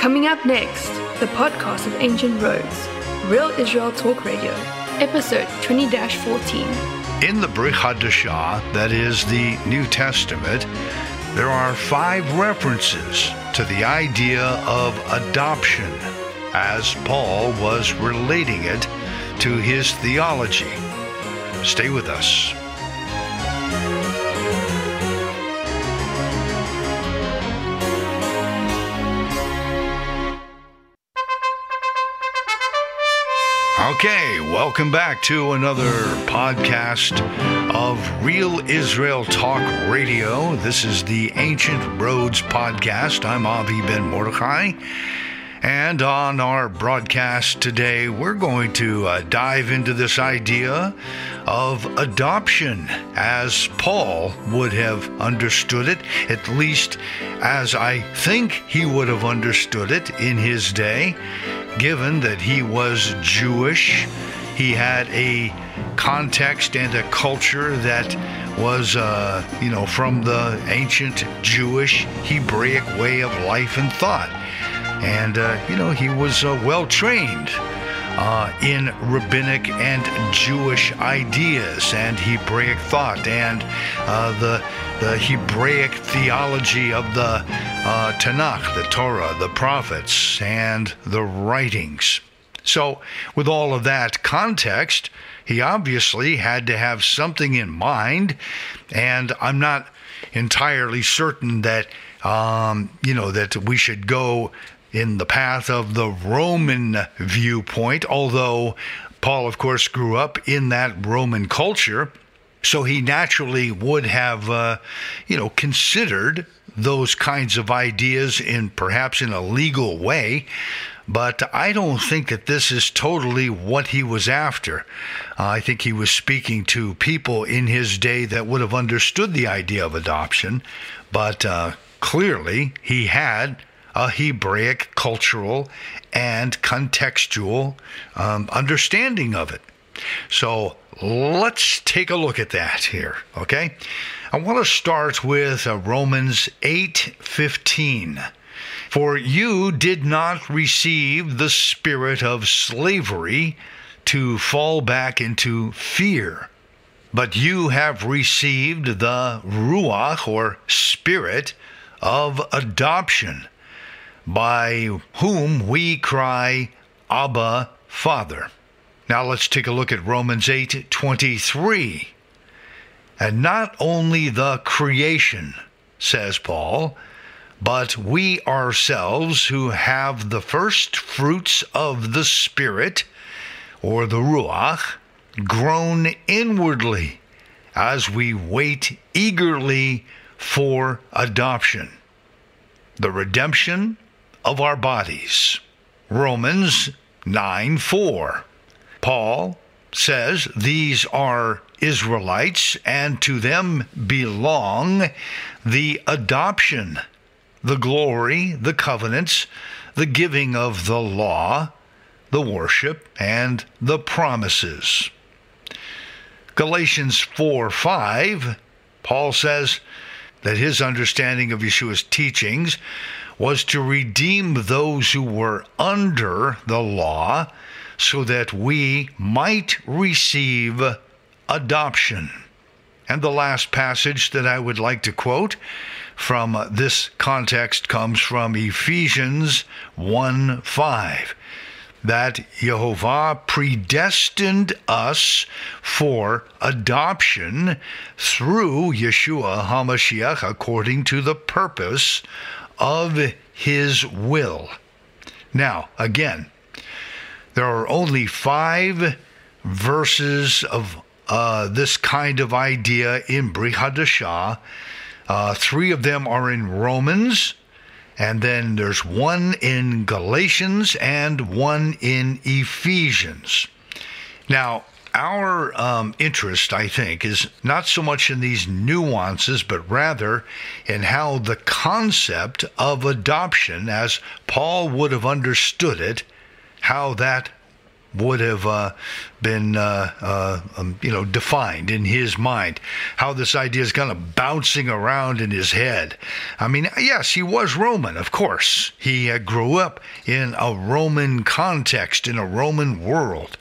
Coming up next, the podcast of Ancient Roads, Real Israel Talk Radio, episode 20 14. In the Brit Hadashah, that is the New Testament, there are five references to the idea of adoption as Paul was relating it to his theology. Stay with us. Okay, welcome back to another podcast of Real Israel Talk Radio. This is the Ancient Roads Podcast. I'm Avi Ben Mordechai. And on our broadcast today, we're going to uh, dive into this idea of adoption as Paul would have understood it, at least as I think he would have understood it in his day, given that he was Jewish. He had a context and a culture that was, uh, you know, from the ancient Jewish Hebraic way of life and thought. And, uh, you know, he was uh, well trained uh, in rabbinic and Jewish ideas and Hebraic thought and uh, the, the Hebraic theology of the uh, Tanakh, the Torah, the prophets, and the writings. So, with all of that context, he obviously had to have something in mind, and I'm not entirely certain that um, you know that we should go in the path of the Roman viewpoint, although Paul, of course, grew up in that Roman culture. So he naturally would have, uh, you know, considered those kinds of ideas in perhaps in a legal way. But I don't think that this is totally what he was after. Uh, I think he was speaking to people in his day that would have understood the idea of adoption, but uh, clearly he had a Hebraic cultural and contextual um, understanding of it. So let's take a look at that here, okay? I want to start with uh, Romans 8:15. For you did not receive the spirit of slavery to fall back into fear, but you have received the ruach or spirit of adoption by whom we cry, Abba, Father. Now let's take a look at Romans 8 23. And not only the creation, says Paul, but we ourselves who have the first fruits of the Spirit, or the Ruach, groan inwardly as we wait eagerly for adoption, the redemption of our bodies. Romans 9 4. Paul says these are Israelites, and to them belong the adoption, the glory, the covenants, the giving of the law, the worship, and the promises. Galatians 4 5, Paul says that his understanding of Yeshua's teachings was to redeem those who were under the law so that we might receive adoption. And the last passage that I would like to quote from this context comes from Ephesians 1 5 that Jehovah predestined us for adoption through Yeshua HaMashiach according to the purpose of his will. Now, again, there are only five verses of uh, this kind of idea in Brit Hadashah. Uh, three of them are in Romans, and then there's one in Galatians and one in Ephesians. Now, our um, interest, I think, is not so much in these nuances, but rather in how the concept of adoption, as Paul would have understood it, how that would have uh, been, uh, uh, um, you know, defined in his mind. How this idea is kind of bouncing around in his head. I mean, yes, he was Roman, of course. He uh, grew up in a Roman context, in a Roman world.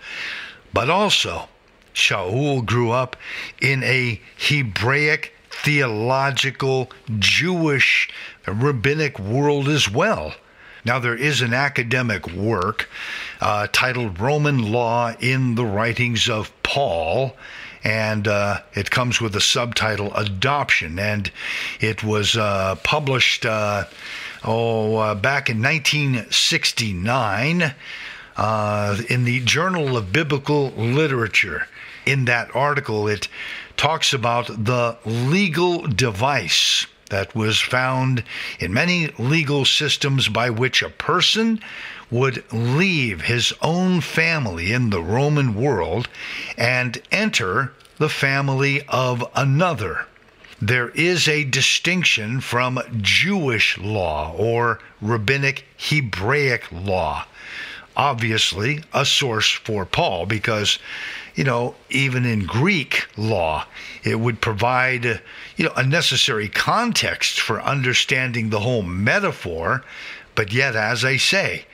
But also, Shaul grew up in a Hebraic, theological, Jewish, rabbinic world as well. Now, there is an academic work uh, titled Roman Law in the Writings of Paul, and uh, it comes with the subtitle Adoption. And it was uh, published, uh, oh, uh, back in 1969 uh, in the Journal of Biblical Literature. In that article, it talks about the legal device that was found in many legal systems by which a person would leave his own family in the Roman world and enter the family of another. There is a distinction from Jewish law or rabbinic Hebraic law. Obviously, a source for Paul because you know, even in Greek law, it would provide, you know, a necessary context for understanding the whole metaphor. But yet, as I say,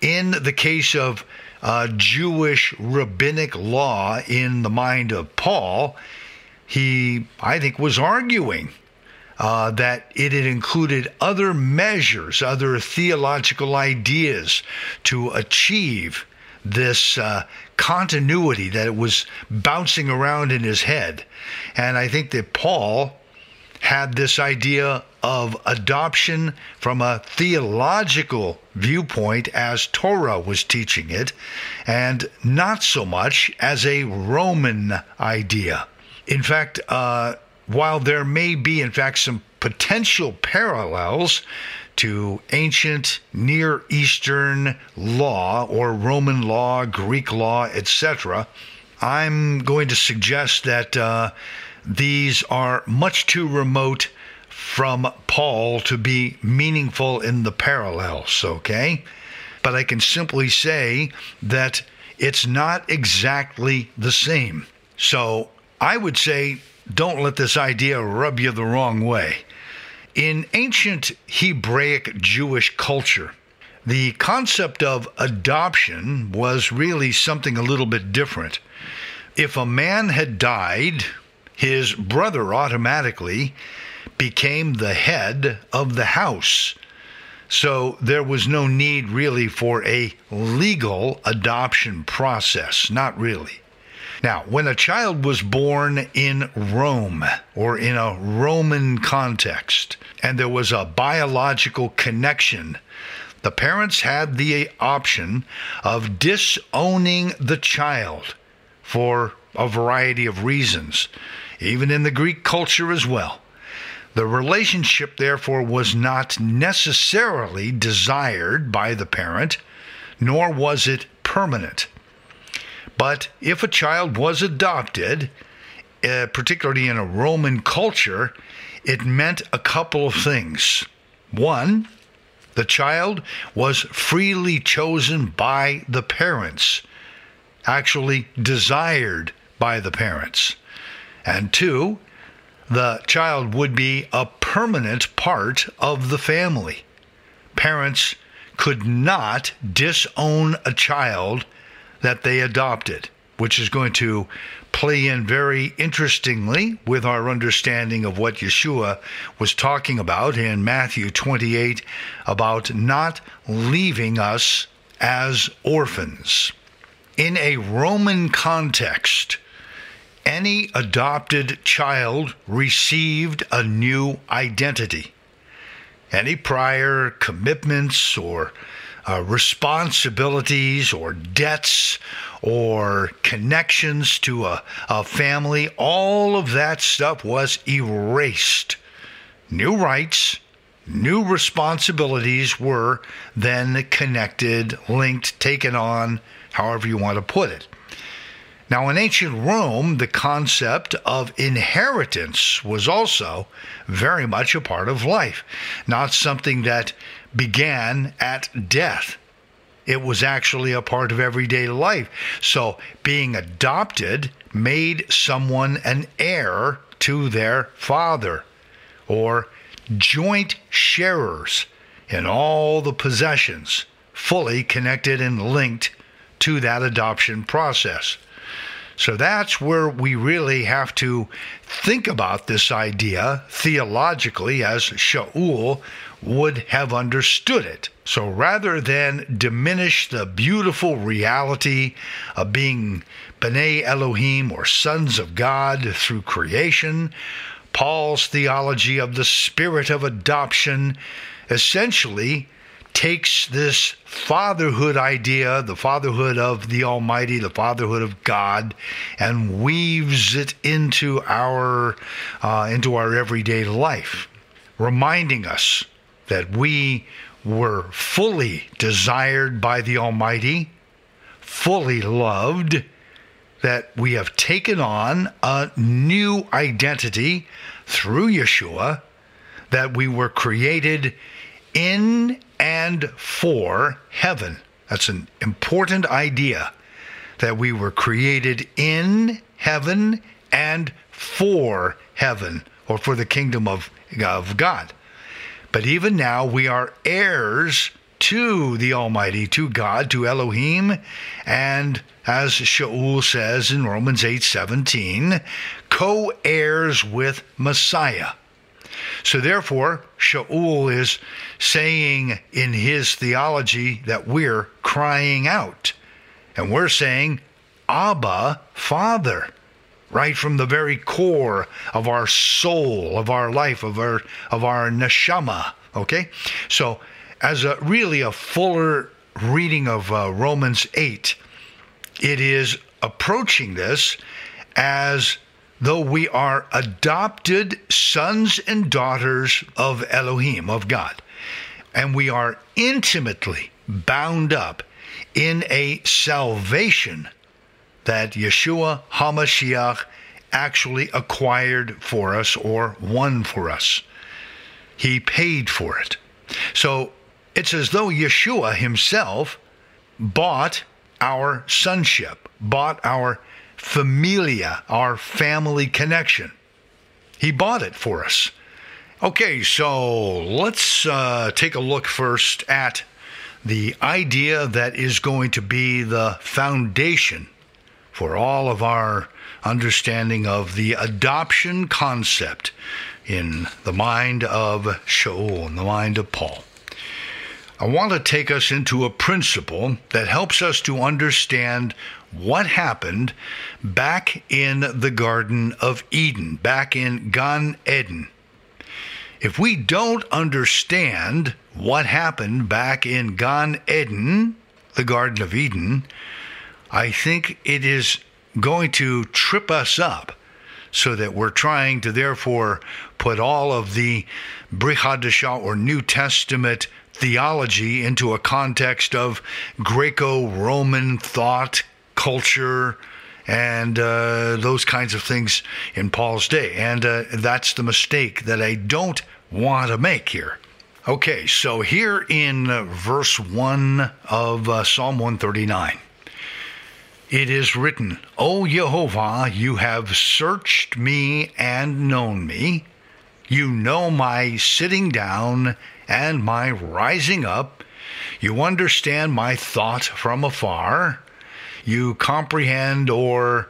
in the case of uh, Jewish rabbinic law in the mind of Paul, he, I think, was arguing uh, that it had included other measures, other theological ideas to achieve this uh, continuity that it was bouncing around in his head. And I think that Paul had this idea of adoption from a theological viewpoint as Torah was teaching it, and not so much as a Roman idea. In fact, uh, while there may be, in fact, some potential parallels to ancient Near Eastern law or Roman law, Greek law, etc., I'm going to suggest that uh, these are much too remote from Paul to be meaningful in the parallels, okay? But I can simply say that it's not exactly the same. So I would say don't let this idea rub you the wrong way. In ancient Hebraic Jewish culture, the concept of adoption was really something a little bit different. If a man had died, his brother automatically became the head of the house. So there was no need really for a legal adoption process, not really. Now, when a child was born in Rome or in a Roman context, and there was a biological connection, the parents had the option of disowning the child for a variety of reasons, even in the Greek culture as well. The relationship, therefore, was not necessarily desired by the parent, nor was it permanent. But if a child was adopted, uh, particularly in a Roman culture, it meant a couple of things. One, the child was freely chosen by the parents, actually desired by the parents. And two, the child would be a permanent part of the family. Parents could not disown a child that they adopted, which is going to play in very interestingly with our understanding of what Yeshua was talking about in Matthew 28 about not leaving us as orphans. In a Roman context, any adopted child received a new identity. Any prior commitments or uh, responsibilities or debts or connections to a, a family, all of that stuff was erased. New rights, new responsibilities were then connected, linked, taken on, however you want to put it. Now, in ancient Rome, the concept of inheritance was also very much a part of life, not something that began at death. it was actually a part of everyday life. So being adopted made someone an heir to their father or joint sharers in all the possessions, fully connected and linked to that adoption process. So that's where we really have to think about this idea theologically as Shaul would have understood it. So rather than diminish the beautiful reality of being B'nai Elohim or sons of God through creation, Paul's theology of the spirit of adoption essentially takes this fatherhood idea, the fatherhood of the Almighty, the fatherhood of God, and weaves it into our uh, into our everyday life, reminding us that we were fully desired by the Almighty, fully loved, that we have taken on a new identity through Yeshua, that we were created in and for heaven. That's an important idea that we were created in heaven and for heaven or for the kingdom of, of God. But even now, we are heirs to the Almighty, to God, to Elohim, and as Shaul says in Romans 8 17, co heirs with Messiah. So therefore, Shaul is saying in his theology that we're crying out. And we're saying, Abba, Father, right from the very core of our soul, of our life, of our of our neshama. Okay? So as a really a fuller reading of uh, Romans 8, it is approaching this as though we are adopted sons and daughters of Elohim, of God, and we are intimately bound up in a salvation that Yeshua HaMashiach actually acquired for us or won for us. He paid for it. So it's as though Yeshua himself bought our sonship, bought our familia, our family connection. He bought it for us. Okay, so let's uh, take a look first at the idea that is going to be the foundation for all of our understanding of the adoption concept in the mind of Shaul, in the mind of Paul. I want to take us into a principle that helps us to understand what happened back in the Garden of Eden, back in Gan Eden. If we don't understand what happened back in Gan Eden, the Garden of Eden, I think it is going to trip us up so that we're trying to therefore put all of the Brit Hadashah or New Testament theology into a context of Greco Roman thought, culture, and uh, those kinds of things in Paul's day. And uh, that's the mistake that I don't want to make here. Okay, so here in verse 1 of uh, Psalm 139, it is written, O Jehovah, you have searched me and known me. You know my sitting down and my rising up. You understand my thought from afar you comprehend or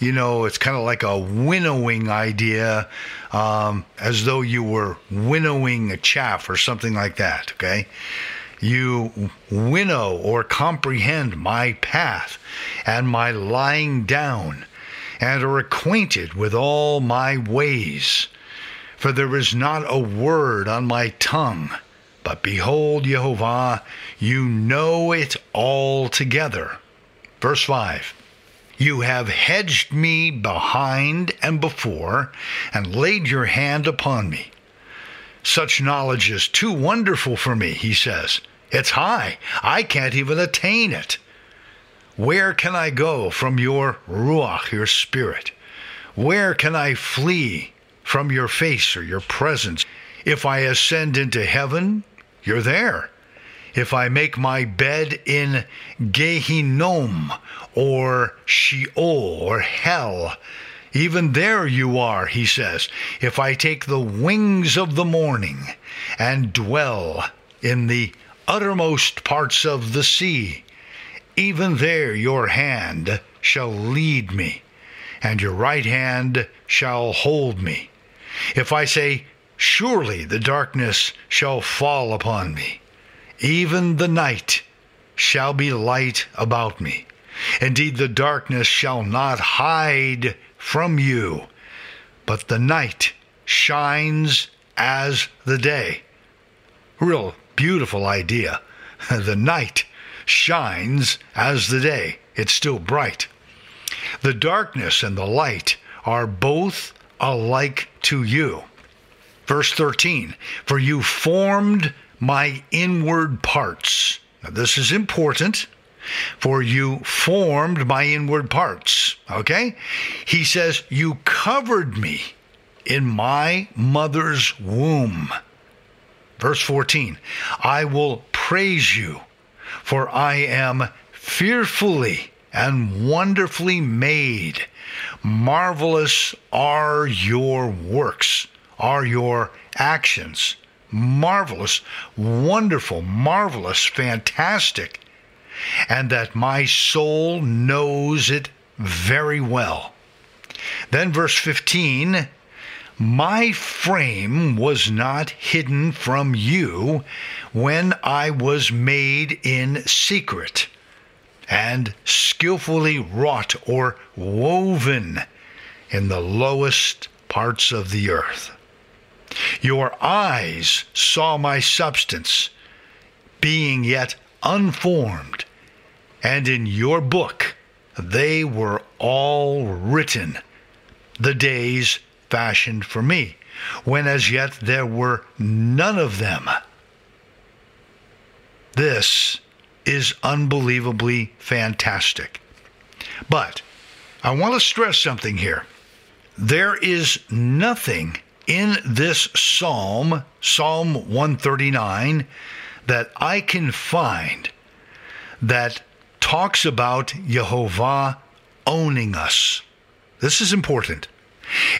you know, it's kind of like a winnowing idea, um, as though you were winnowing a chaff or something like that, okay? You winnow or comprehend my path and my lying down, and are acquainted with all my ways. For there is not a word on my tongue, but behold, Jehovah, you know it altogether. Verse 5 You have hedged me behind and before, and laid your hand upon me. Such knowledge is too wonderful for me, he says. It's high. I can't even attain it. Where can I go from your Ruach, your spirit? Where can I flee from your face or your presence? If I ascend into heaven, you're there. if I make my bed in Gehinnom or Sheol or hell, even there you are, he says. If I take the wings of the morning and dwell in the uttermost parts of the sea, even there your hand shall lead me, and your right hand shall hold me. If I say, Surely the darkness shall fall upon me, even the night shall be light about me. Indeed, the darkness shall not hide from you, but the night shines as the day. Real beautiful idea. the night shines as the day, it's still bright. The darkness and the light are both alike to you. Verse 13 For you formed my inward parts. Now, this is important. For you formed my inward parts. Okay? He says, You covered me in my mother's womb. Verse 14 I will praise you, for I am fearfully and wonderfully made. Marvelous are your works, are your actions. Marvelous, wonderful, marvelous, fantastic. And that my soul knows it very well. Then, verse 15 My frame was not hidden from you when I was made in secret and skillfully wrought or woven in the lowest parts of the earth. Your eyes saw my substance, being yet unformed, and in your book they were all written, the days fashioned for me, when as yet there were none of them. This is unbelievably fantastic. But I want to stress something here. There is nothing in this psalm, Psalm 139, that I can find that talks about Jehovah owning us. This is important.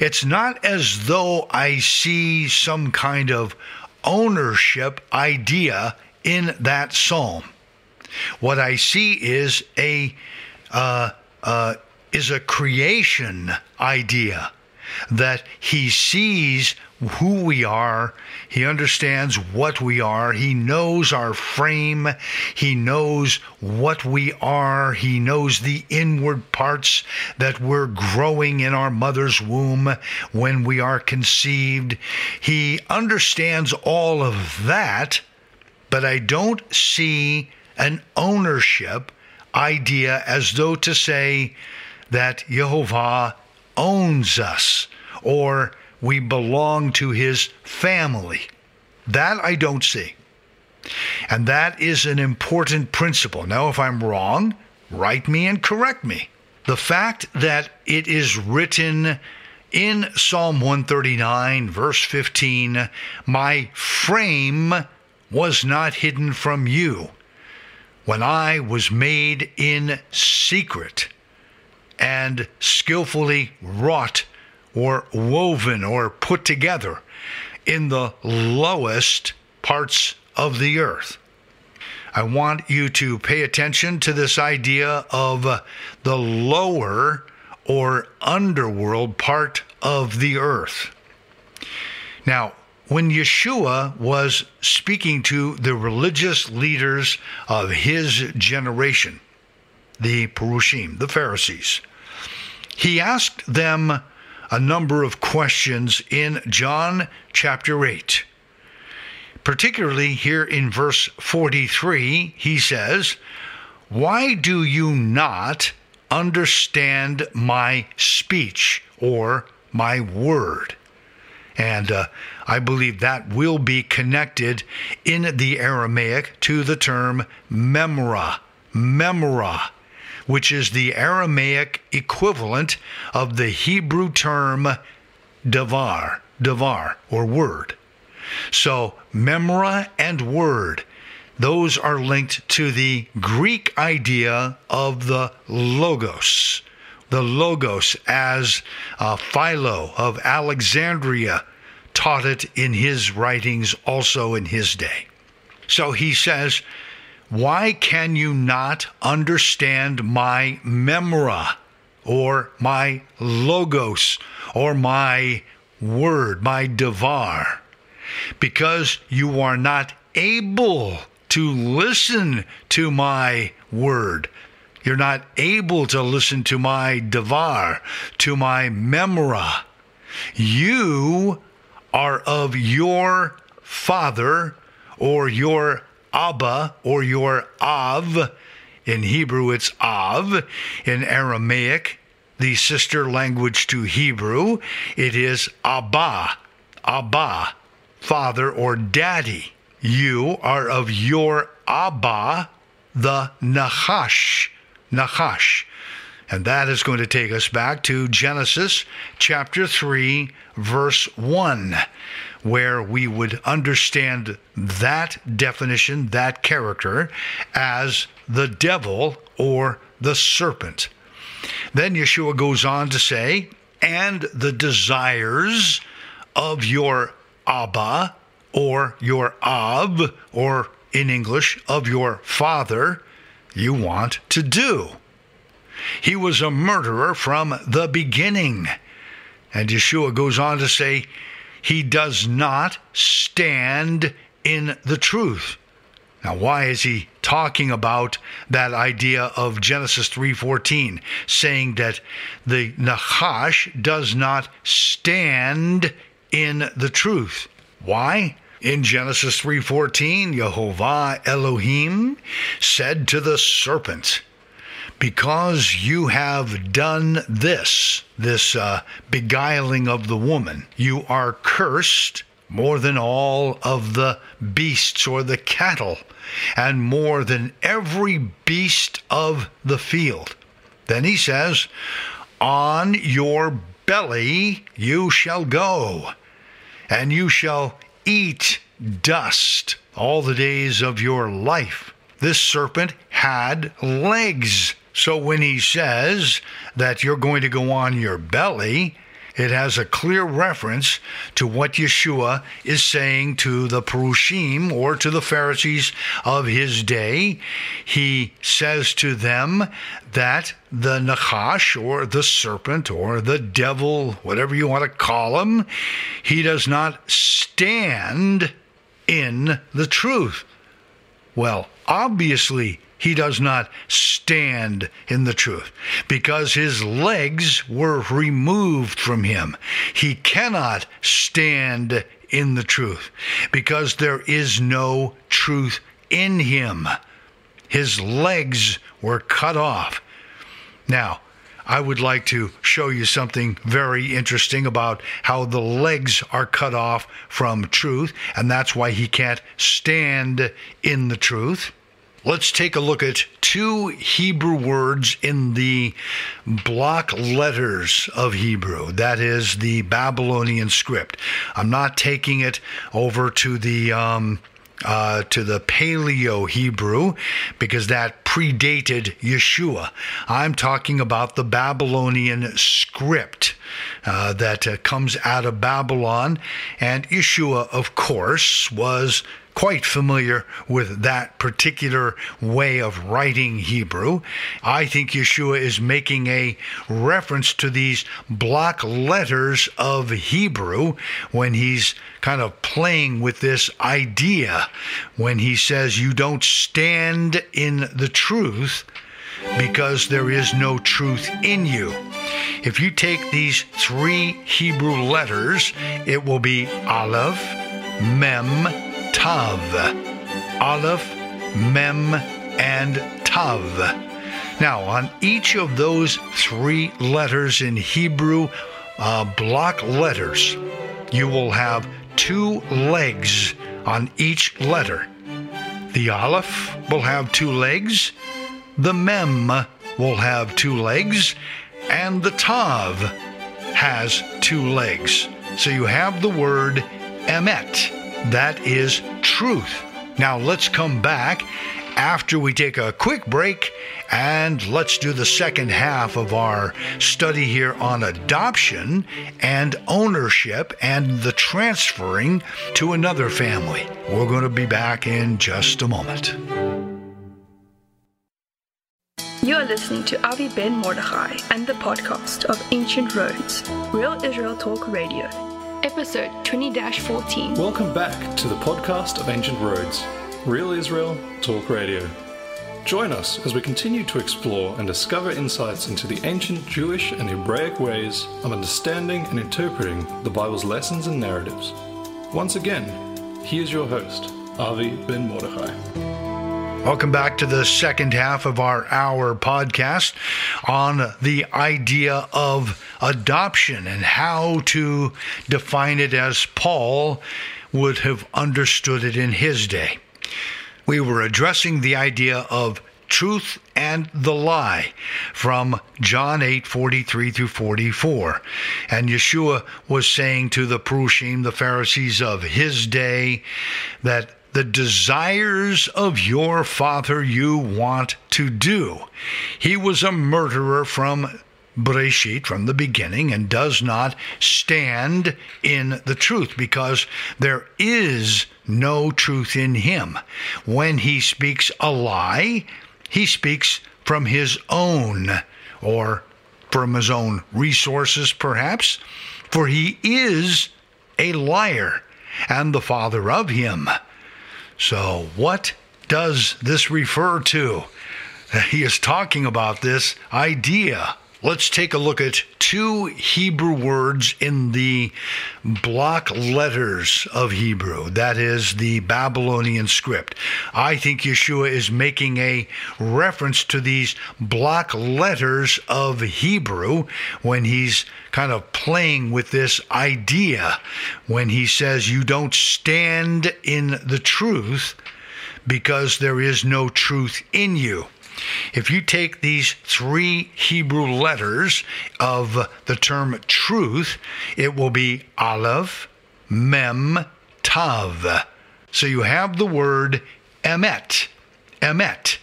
It's not as though I see some kind of ownership idea in that psalm. What I see is a uh, uh, is a creation idea that he sees who we are. He understands what we are. He knows our frame. He knows what we are. He knows the inward parts that we're growing in our mother's womb when we are conceived. He understands all of that, but I don't see an ownership idea as though to say that Jehovah owns us or we belong to his family. That I don't see. And that is an important principle. Now, if I'm wrong, write me and correct me. The fact that it is written in Psalm 139, verse 15, My frame was not hidden from you when I was made in secret and skillfully wrought or woven or put together in the lowest parts of the earth. I want you to pay attention to this idea of uh, the lower or underworld part of the earth. Now, when Yeshua was speaking to the religious leaders of his generation, the Perushim, the Pharisees, he asked them a number of questions in John chapter 8. Particularly here in verse 43, he says, Why do you not understand my speech or my word? And uh, I believe that will be connected in the Aramaic to the term memra, memra, which is the Aramaic equivalent of the Hebrew term davar, davar, or word. So, memra and word, those are linked to the Greek idea of the logos. The logos, as uh, Philo of Alexandria taught it in his writings also in his day. So he says, Why can you not understand my memra or my logos or my word, my devar? Because you are not able to listen to my word. You're not able to listen to my devar, to my memra. You are of your father or your Abba or your Av. In Hebrew, it's Av. In Aramaic, the sister language to Hebrew, it is Abba. Abba, father or daddy. You are of your Abba, the Nachash. Nachash. And that is going to take us back to Genesis chapter 3, verse 1, where we would understand that definition, that character, as the devil or the serpent. Then Yeshua goes on to say, and the desires of your Abba or your Ab, or in English, of your father, you want to do. He was a murderer from the beginning. And Yeshua goes on to say, he does not stand in the truth. Now, why is he talking about that idea of Genesis 3:14, saying that the Nachash does not stand in the truth? Why? In Genesis 3:14, Jehovah Elohim said to the serpent, because you have done this, this uh, beguiling of the woman, you are cursed more than all of the beasts or the cattle, and more than every beast of the field. Then he says, On your belly you shall go, and you shall eat dust all the days of your life. This serpent had legs. So when he says that you're going to go on your belly, it has a clear reference to what Yeshua is saying to the Perushim or to the Pharisees of his day. He says to them that the Nachash or the serpent or the devil, whatever you want to call him, he does not stand in the truth. Well, obviously, he does not stand in the truth because his legs were removed from him. He cannot stand in the truth because there is no truth in him. His legs were cut off. Now, I would like to show you something very interesting about how the legs are cut off from truth, and that's why he can't stand in the truth. Let's take a look at two Hebrew words in the block letters of Hebrew. That is the Babylonian script. I'm not taking it over to the um, uh, to the Paleo Hebrew because that predated Yeshua. I'm talking about the Babylonian script uh, that uh, comes out of Babylon, and Yeshua, of course, was quite familiar with that particular way of writing Hebrew. I think Yeshua is making a reference to these block letters of Hebrew when he's kind of playing with this idea when he says you don't stand in the truth because there is no truth in you. If you take these three Hebrew letters, it will be Aleph, Mem, Tav. Aleph, Mem, and Tav. Now, on each of those three letters in Hebrew, uh, block letters, you will have two legs on each letter. The Aleph will have two legs, the Mem will have two legs, and the Tav has two legs. So you have the word Emet that is truth. Now let's come back after we take a quick break and let's do the second half of our study here on adoption and ownership and the transferring to another family. We're going to be back in just a moment. You are listening to Avi Ben Mordechai and the podcast of Ancient Roads, Real Israel Talk Radio, episode 20 14. Welcome back to the podcast of Ancient Roads, Real Israel Talk Radio. Join us as we continue to explore and discover insights into the ancient Jewish and Hebraic ways of understanding and interpreting the Bible's lessons and narratives. Once again, here's your host, Avi Ben Mordechai. Welcome back to the second half of our hour podcast on the idea of adoption and how to define it as Paul would have understood it in his day we were addressing the idea of truth and the lie from John 8 43 through 44. And Yeshua was saying to the Prushim, the Pharisees of his day, that the desires of your father you want to do. He was a murderer from Breshit from the beginning and does not stand in the truth because there is no truth in him. When he speaks a lie, he speaks from his own or from his own resources, perhaps, for he is a liar and the father of him. So, what does this refer to? He is talking about this idea Let's take a look at two Hebrew words in the block letters of Hebrew. That is the Babylonian script. I think Yeshua is making a reference to these block letters of Hebrew when he's kind of playing with this idea when he says you don't stand in the truth because there is no truth in you. If you take these three Hebrew letters of the term truth, it will be Aleph, Mem, Tav. So you have the word emet, emet,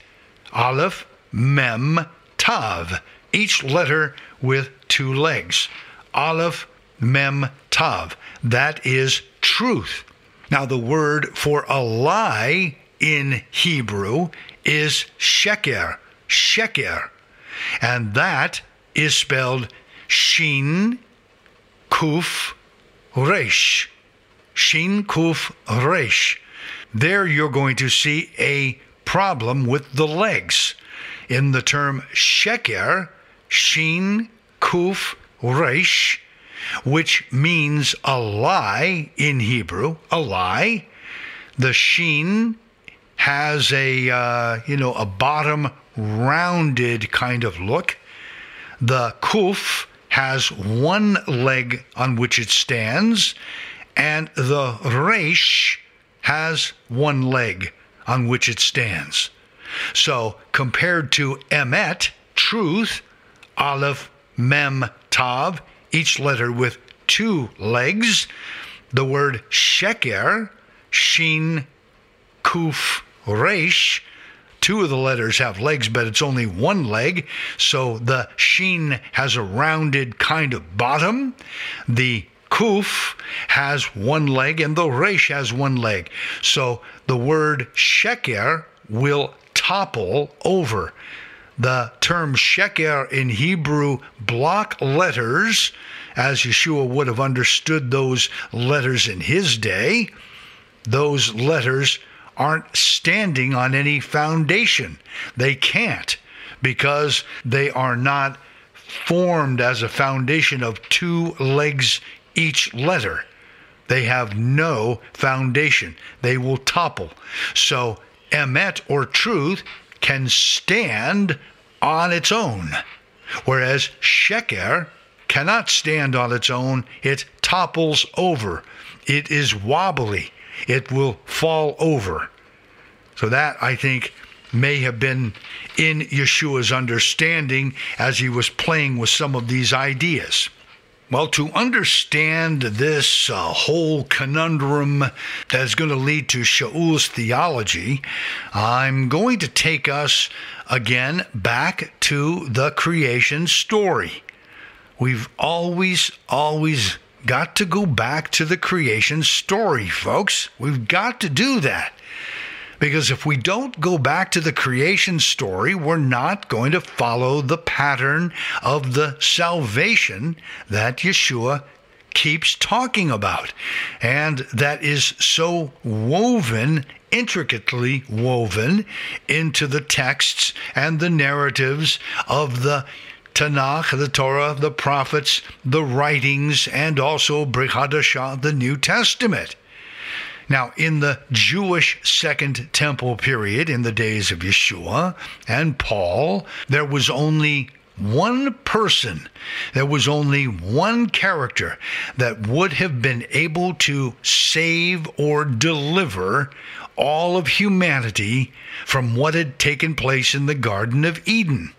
Aleph, Mem, Tav, each letter with two legs. Aleph, Mem, Tav. That is truth. Now, the word for a lie in Hebrew is sheker, sheker. And that is spelled shin kuf resh. Shin kuf resh. There you're going to see a problem with the legs. In the term sheker, shin kuf resh, which means a lie in Hebrew, a lie. The shin has a uh, you know a bottom rounded kind of look. The kuf has one leg on which it stands, and the resh has one leg on which it stands. So compared to emet, truth, aleph, mem, tav, each letter with two legs, the word sheker, shin, kuf, Resh, two of the letters have legs, but it's only one leg. So the sheen has a rounded kind of bottom. The kuf has one leg, and the resh has one leg. So the word sheker will topple over. The term sheker in Hebrew block letters, as Yeshua would have understood those letters in his day, those letters aren't standing on any foundation. They can't because they are not formed as a foundation of two legs each letter. They have no foundation. They will topple. So, emet or truth can stand on its own, whereas sheker cannot stand on its own. It topples over. It is wobbly. It will fall over. So that, I think, may have been in Yeshua's understanding as he was playing with some of these ideas. Well, to understand this uh, whole conundrum that is going to lead to Shaul's theology, I'm going to take us again back to the creation story. We've always, always got to go back to the creation story, folks. We've got to do that. Because if we don't go back to the creation story, we're not going to follow the pattern of the salvation that Yeshua keeps talking about. And that is so woven, intricately woven into the texts and the narratives of the Tanakh, the Torah, the prophets, the writings, and also Brit Hadashah, the New Testament. Now, in the Jewish Second Temple period, in the days of Yeshua and Paul, there was only one person, there was only one character that would have been able to save or deliver all of humanity from what had taken place in the Garden of Eden.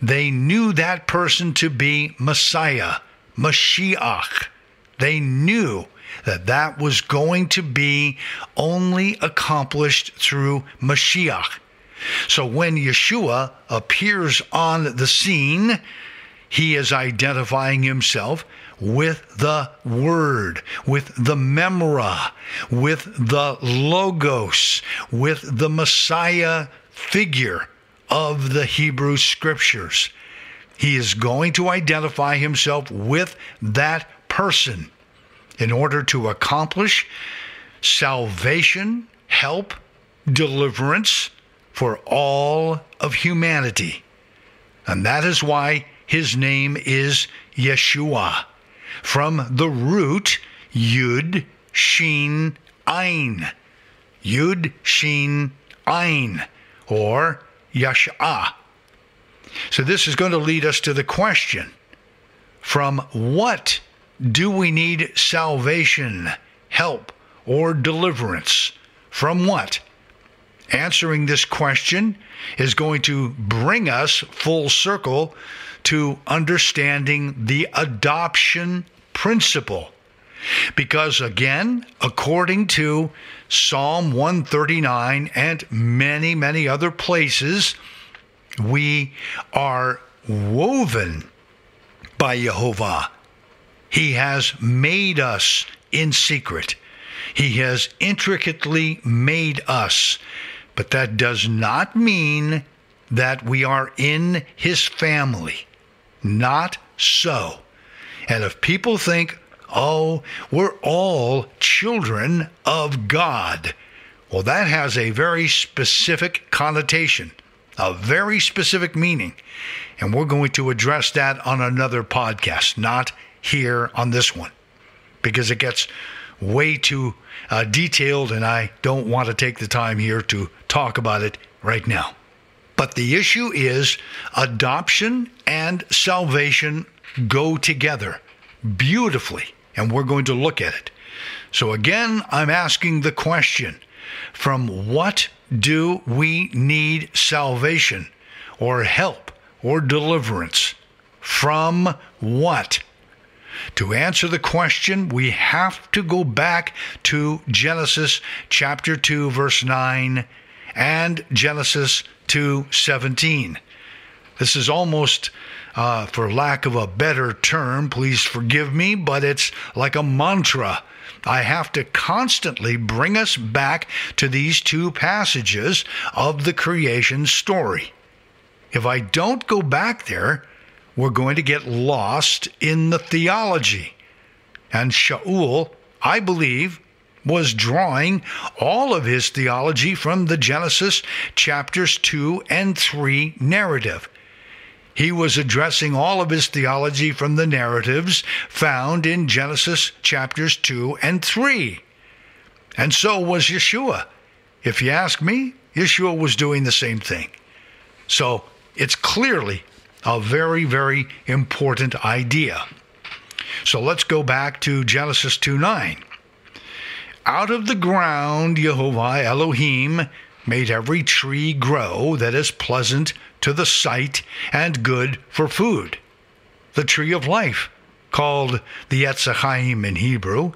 They knew that person to be Messiah, Mashiach. They knew that that was going to be only accomplished through Mashiach. So when Yeshua appears on the scene, he is identifying himself with the Word, with the Memra, with the Logos, with the Messiah figure of the Hebrew Scriptures. He is going to identify himself with that person in order to accomplish salvation, help, deliverance for all of humanity. And that is why his name is Yeshua, from the root Yud Shin Ein. Yud Shin Ein, or Yash'ah. So this is going to lead us to the question from what do we need salvation, help, or deliverance? From what? Answering this question is going to bring us full circle to understanding the adoption principle. Because again, according to Psalm 139 and many, many other places, we are woven by Jehovah he has made us in secret. He has intricately made us. But that does not mean that we are in his family. Not so. And if people think, oh, we're all children of God, well, that has a very specific connotation, a very specific meaning. And we're going to address that on another podcast, not here on this one because it gets way too uh, detailed and I don't want to take the time here to talk about it right now. But the issue is adoption and salvation go together beautifully, and we're going to look at it. So, again, I'm asking the question from what do we need salvation or help or deliverance? From what? To answer the question, we have to go back to Genesis chapter 2 verse 9 and Genesis 2:17. This is almost uh, for lack of a better term, please forgive me, but it's like a mantra. I have to constantly bring us back to these two passages of the creation story. If I don't go back there, we're going to get lost in the theology. And Shaul, I believe, was drawing all of his theology from the Genesis chapters 2 and 3 narrative. He was addressing all of his theology from the narratives found in Genesis chapters 2 and 3. And so was Yeshua. If you ask me, Yeshua was doing the same thing. So it's clearly a very, very important idea. So let's go back to Genesis 2 9. Out of the ground, Jehovah Elohim made every tree grow that is pleasant to the sight and good for food. The tree of life, called the Etz Chaim in Hebrew,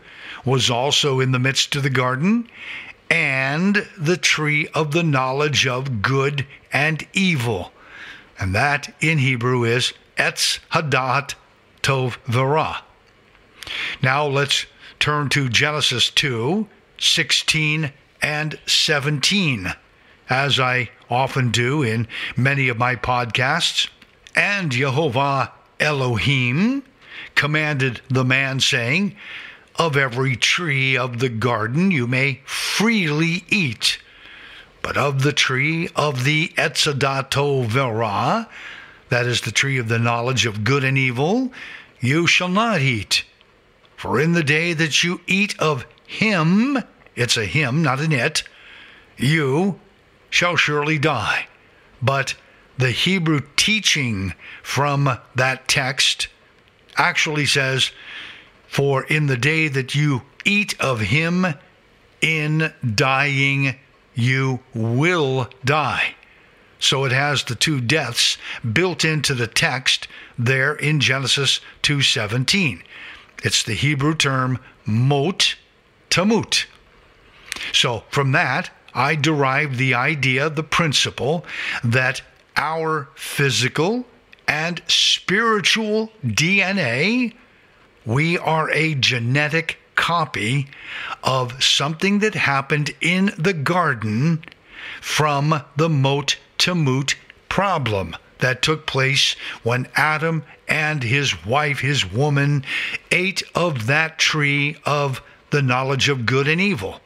was also in the midst of the garden, and the tree of the knowledge of good and evil. And that in Hebrew is Etz Hadat Tov V'Ra. Now let's turn to Genesis 2 16 and 17, as I often do in many of my podcasts. And Jehovah Elohim commanded the man, saying, Of every tree of the garden you may freely eat, but of the tree of the Etz Hadat Tov V'Ra, that is the tree of the knowledge of good and evil, you shall not eat. For in the day that you eat of him, it's a him, not an it, you shall surely die. But the Hebrew teaching from that text actually says, For in the day that you eat of him, in dying you will die. So it has the two deaths built into the text there in Genesis 2:17. It's the Hebrew term mot tamut. So from that, I derive the idea, the principle that our physical and spiritual DNA, we are a genetic copy of something that happened in the garden from the Mot Tamut problem that took place when Adam and his wife, his woman, ate of that tree of the knowledge of good and evil.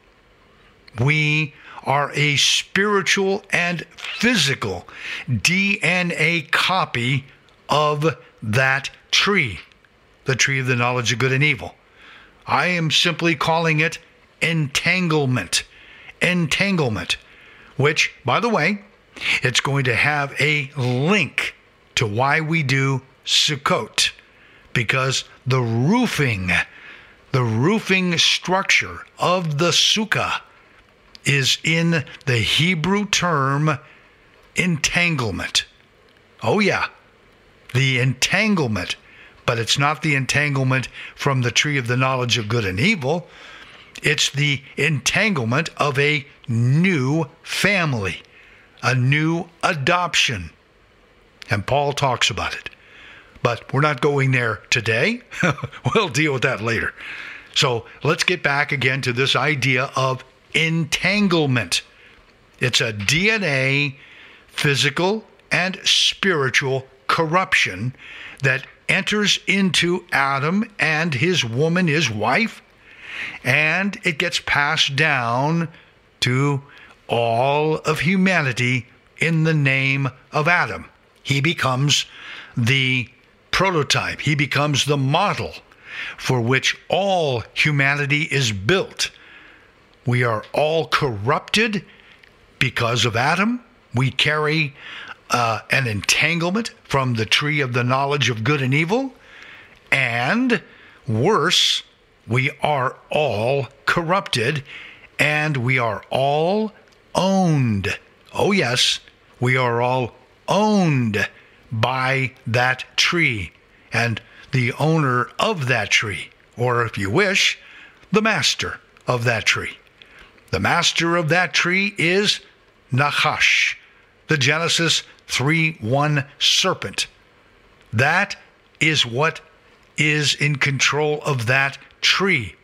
We are a spiritual and physical DNA copy of that tree, the tree of the knowledge of good and evil. I am simply calling it entanglement. Entanglement, which, by the way, it's going to have a link to why we do Sukkot, because the roofing, the roofing structure of the sukkah is in the Hebrew term entanglement. Oh, yeah, the entanglement, but it's not the entanglement from the tree of the knowledge of good and evil. It's the entanglement of a new family, a new adoption. And Paul talks about it. But we're not going there today. we'll deal with that later. So let's get back again to this idea of entanglement. It's a DNA, physical, and spiritual corruption that enters into Adam and his woman, his wife, and it gets passed down to all of humanity in the name of Adam. He becomes the prototype, he becomes the model for which all humanity is built we are all corrupted because of Adam. We carry uh, an entanglement from the tree of the knowledge of good and evil. And worse, we are all corrupted and we are all owned. Oh, yes, we are all owned by that tree and the owner of that tree, or if you wish, the master of that tree. The master of that tree is Nachash, the Genesis 3 1 serpent. That is what is in control of that tree.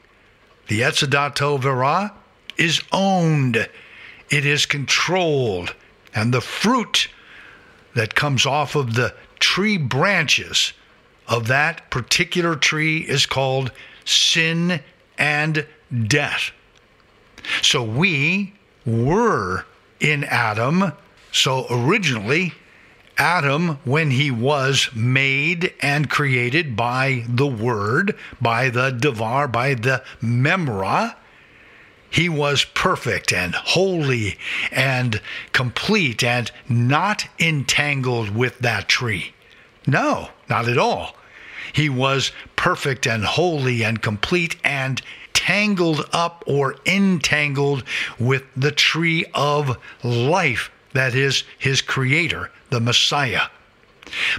The Etz Hadat Tov V'Ra is owned, it is controlled, and the fruit that comes off of the tree branches of that particular tree is called sin and death. So we were in Adam. So originally, Adam, when he was made and created by the Word, by the Devar, by the Memra, he was perfect and holy and complete and not entangled with that tree. No, not at all. He was perfect and holy and complete and tangled up or entangled with the tree of life, that is, his creator, the Messiah.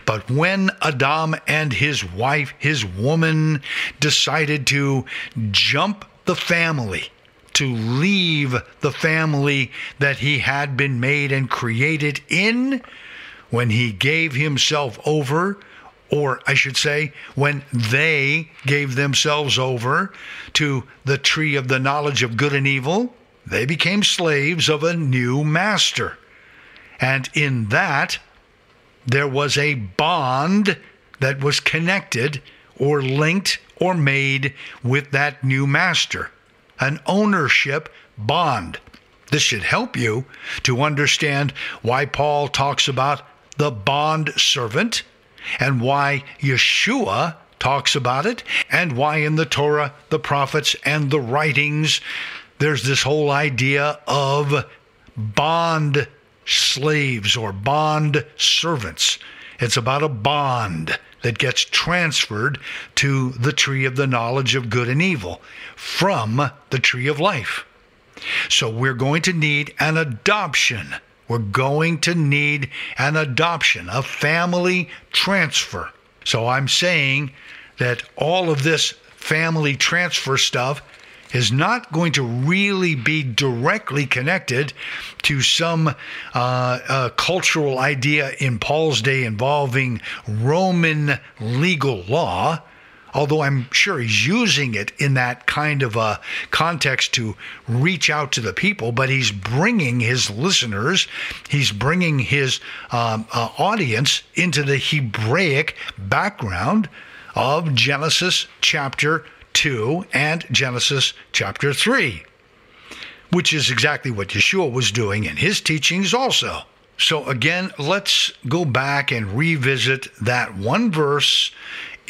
But when Adam and his wife, his woman, decided to jump the family, to leave the family that he had been made and created in, when he gave himself over, or I should say, when they gave themselves over to the tree of the knowledge of good and evil, they became slaves of a new master. And in that, there was a bond that was connected or linked or made with that new master, an ownership bond. This should help you to understand why Paul talks about the bond servant and why Yeshua talks about it and why in the Torah, the prophets, and the writings there's this whole idea of bond slaves or bond servants. It's about a bond that gets transferred to the tree of the knowledge of good and evil from the tree of life. So we're going to need an adoption. We're going to need an adoption, a family transfer. So I'm saying that all of this family transfer stuff is not going to really be directly connected to some uh, uh, cultural idea in Paul's day involving Roman legal law. Although I'm sure he's using it in that kind of a context to reach out to the people, but he's bringing his listeners, he's bringing his um, uh, audience into the Hebraic background of Genesis chapter 2 and Genesis chapter 3, which is exactly what Yeshua was doing in his teachings also. So, again, let's go back and revisit that one verse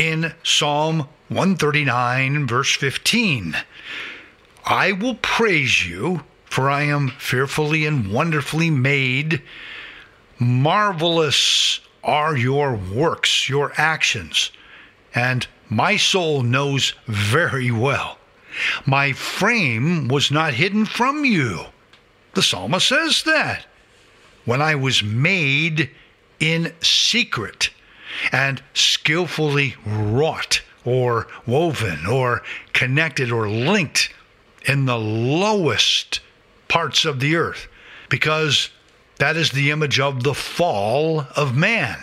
in Psalm 139, verse 15. I will praise you, for I am fearfully and wonderfully made. Marvelous are your works, your actions, and my soul knows very well. My frame was not hidden from you. The psalmist says that. When I was made in secret and skillfully wrought or woven or connected or linked in the lowest parts of the earth, because that is the image of the fall of man.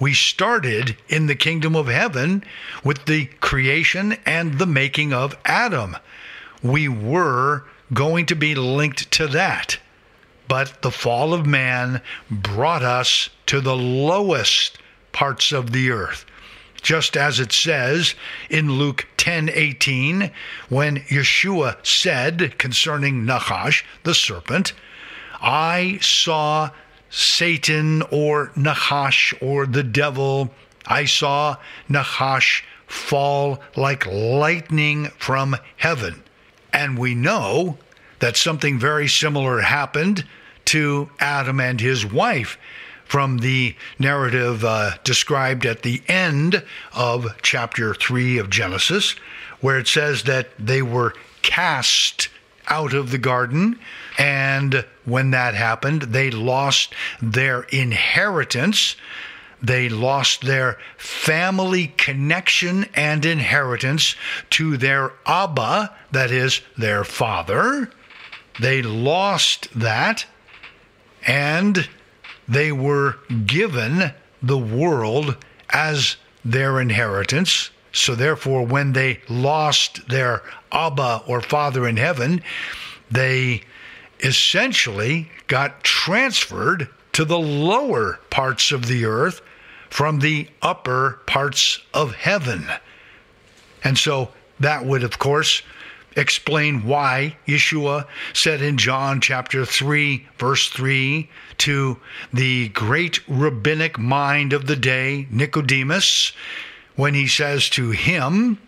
We started in the kingdom of heaven with the creation and the making of Adam. We were going to be linked to that. But the fall of man brought us to the lowest parts of the earth. Just as it says in Luke 10:18 when Yeshua said concerning Nachash the serpent, I saw Satan or Nahash or the devil. I saw Nahash fall like lightning from heaven. And we know that something very similar happened to Adam and his wife from the narrative uh, described at the end of chapter 3 of Genesis, where it says that they were cast out of the garden. And when that happened, they lost their inheritance. They lost their family connection and inheritance to their Abba, that is, their father. They lost that, and they were given the world as their inheritance. So, therefore, when they lost their Abba or Father in heaven, they essentially got transferred to the lower parts of the earth from the upper parts of heaven. And so that would, of course, explain why Yeshua said in John chapter 3, verse 3, to the great rabbinic mind of the day, Nicodemus, when he says to him,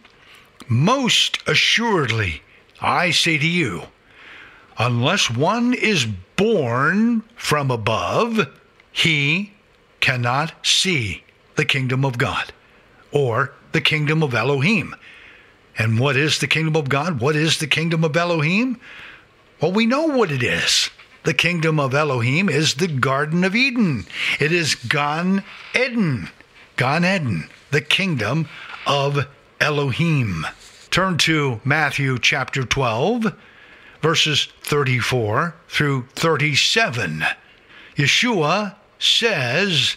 Most assuredly, I say to you, unless one is born from above, he cannot see the kingdom of God or the kingdom of Elohim. And what is the kingdom of God? What is the kingdom of Elohim? Well, we know what it is. the kingdom of Elohim is the Garden of Eden. It is Gan Eden. Gan Eden, the kingdom of Elohim. Turn to Matthew chapter 12, verses 34 through 37. Yeshua says,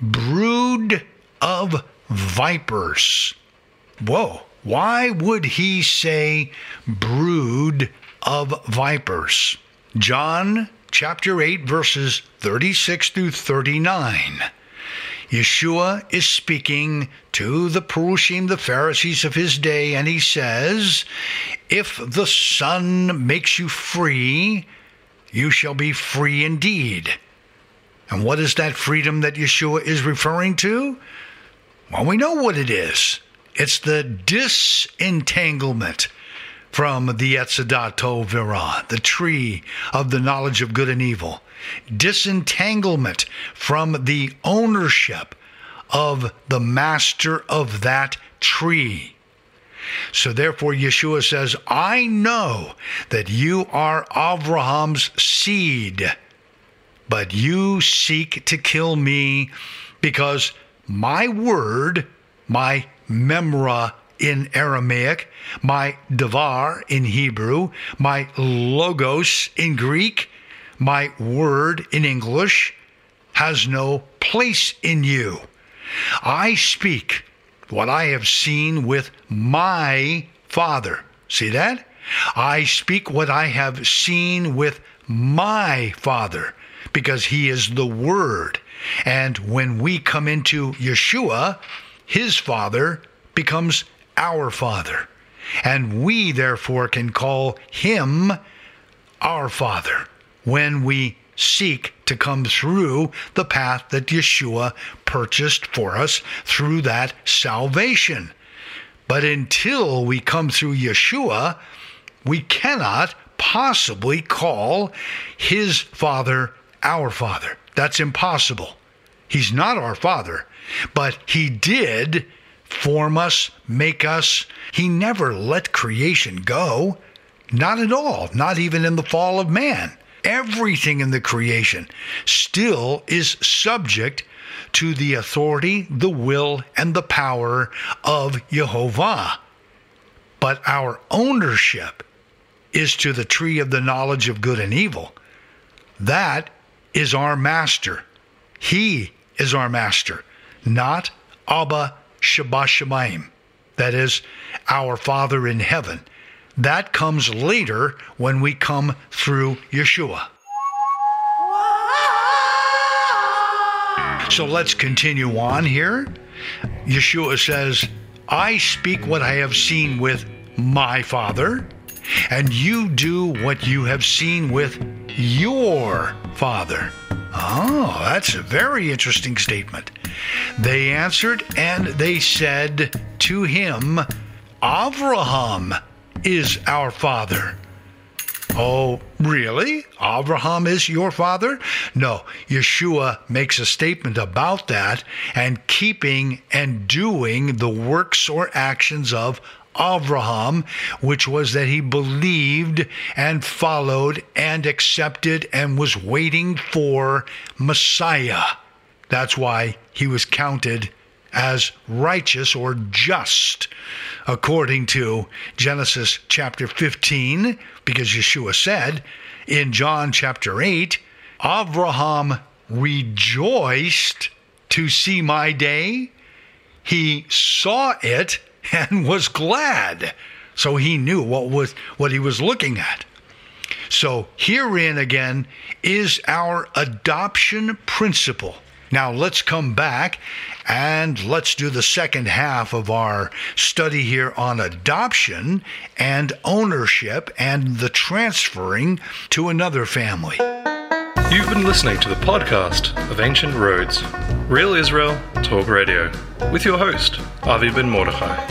brood of vipers. Whoa, why would he say brood of vipers? John chapter 8, verses 36 through 39. Yeshua is speaking to the Perushim, the Pharisees of his day, and he says, If the Son makes you free, you shall be free indeed. And what is that freedom that Yeshua is referring to? Well, we know what it is. It's the disentanglement from the Etz Hadat Tov V'Ra, the tree of the knowledge of good and evil. Disentanglement from the ownership of the master of that tree. So therefore, Yeshua says, I know that you are Abraham's seed but you seek to kill me because my word, my memra in Aramaic, my davar in Hebrew, my logos in Greek, my word in English, has no place in you. I speak what I have seen with my Father. See that? I speak what I have seen with my Father because he is the Word. And when we come into Yeshua, his Father becomes our Father. And we therefore can call him our Father when we seek to come through the path that Yeshua purchased for us through that salvation. But until we come through Yeshua, we cannot possibly call his Father our Father. That's impossible. He's not our Father, but He did form us, make us. He never let creation go. Not at all, not even in the fall of man. Everything in the creation still is subject to the authority, the will, and the power of Jehovah. But our ownership is to the tree of the knowledge of good and evil. That is our master. He is our master, not Abba Shabbat That is our Father in heaven. That comes later when we come through Yeshua. So let's continue on here. Yeshua says, I speak what I have seen with my Father, and you do what you have seen with your father. Oh, that's a very interesting statement. They answered and they said to him, Abraham is our father. Oh, really? Abraham is your father? No, Yeshua makes a statement about that and keeping and doing the works or actions of Abraham, which was that he believed and followed and accepted and was waiting for Messiah. That's why he was counted as righteous or just, according to Genesis chapter 15, because Yeshua said in John chapter 8, Abraham rejoiced to see my day. He saw it and was glad. So he knew what was what he was looking at. So herein again is our adoption principle. Now let's come back and let's do the second half of our study here on adoption and ownership and the transferring to another family. You've been listening to the podcast of Ancient Roads, Real Israel Talk Radio, with your host, Avi Ben Mordechai.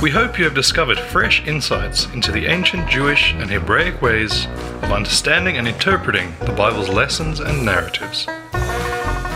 We hope you have discovered fresh insights into the ancient Jewish and Hebraic ways of understanding and interpreting the Bible's lessons and narratives.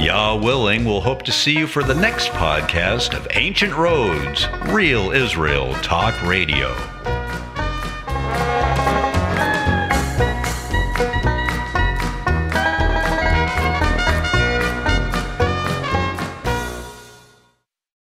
Yah willing, we'll hope to see you for the next podcast of Ancient Roads, Real Israel Talk Radio.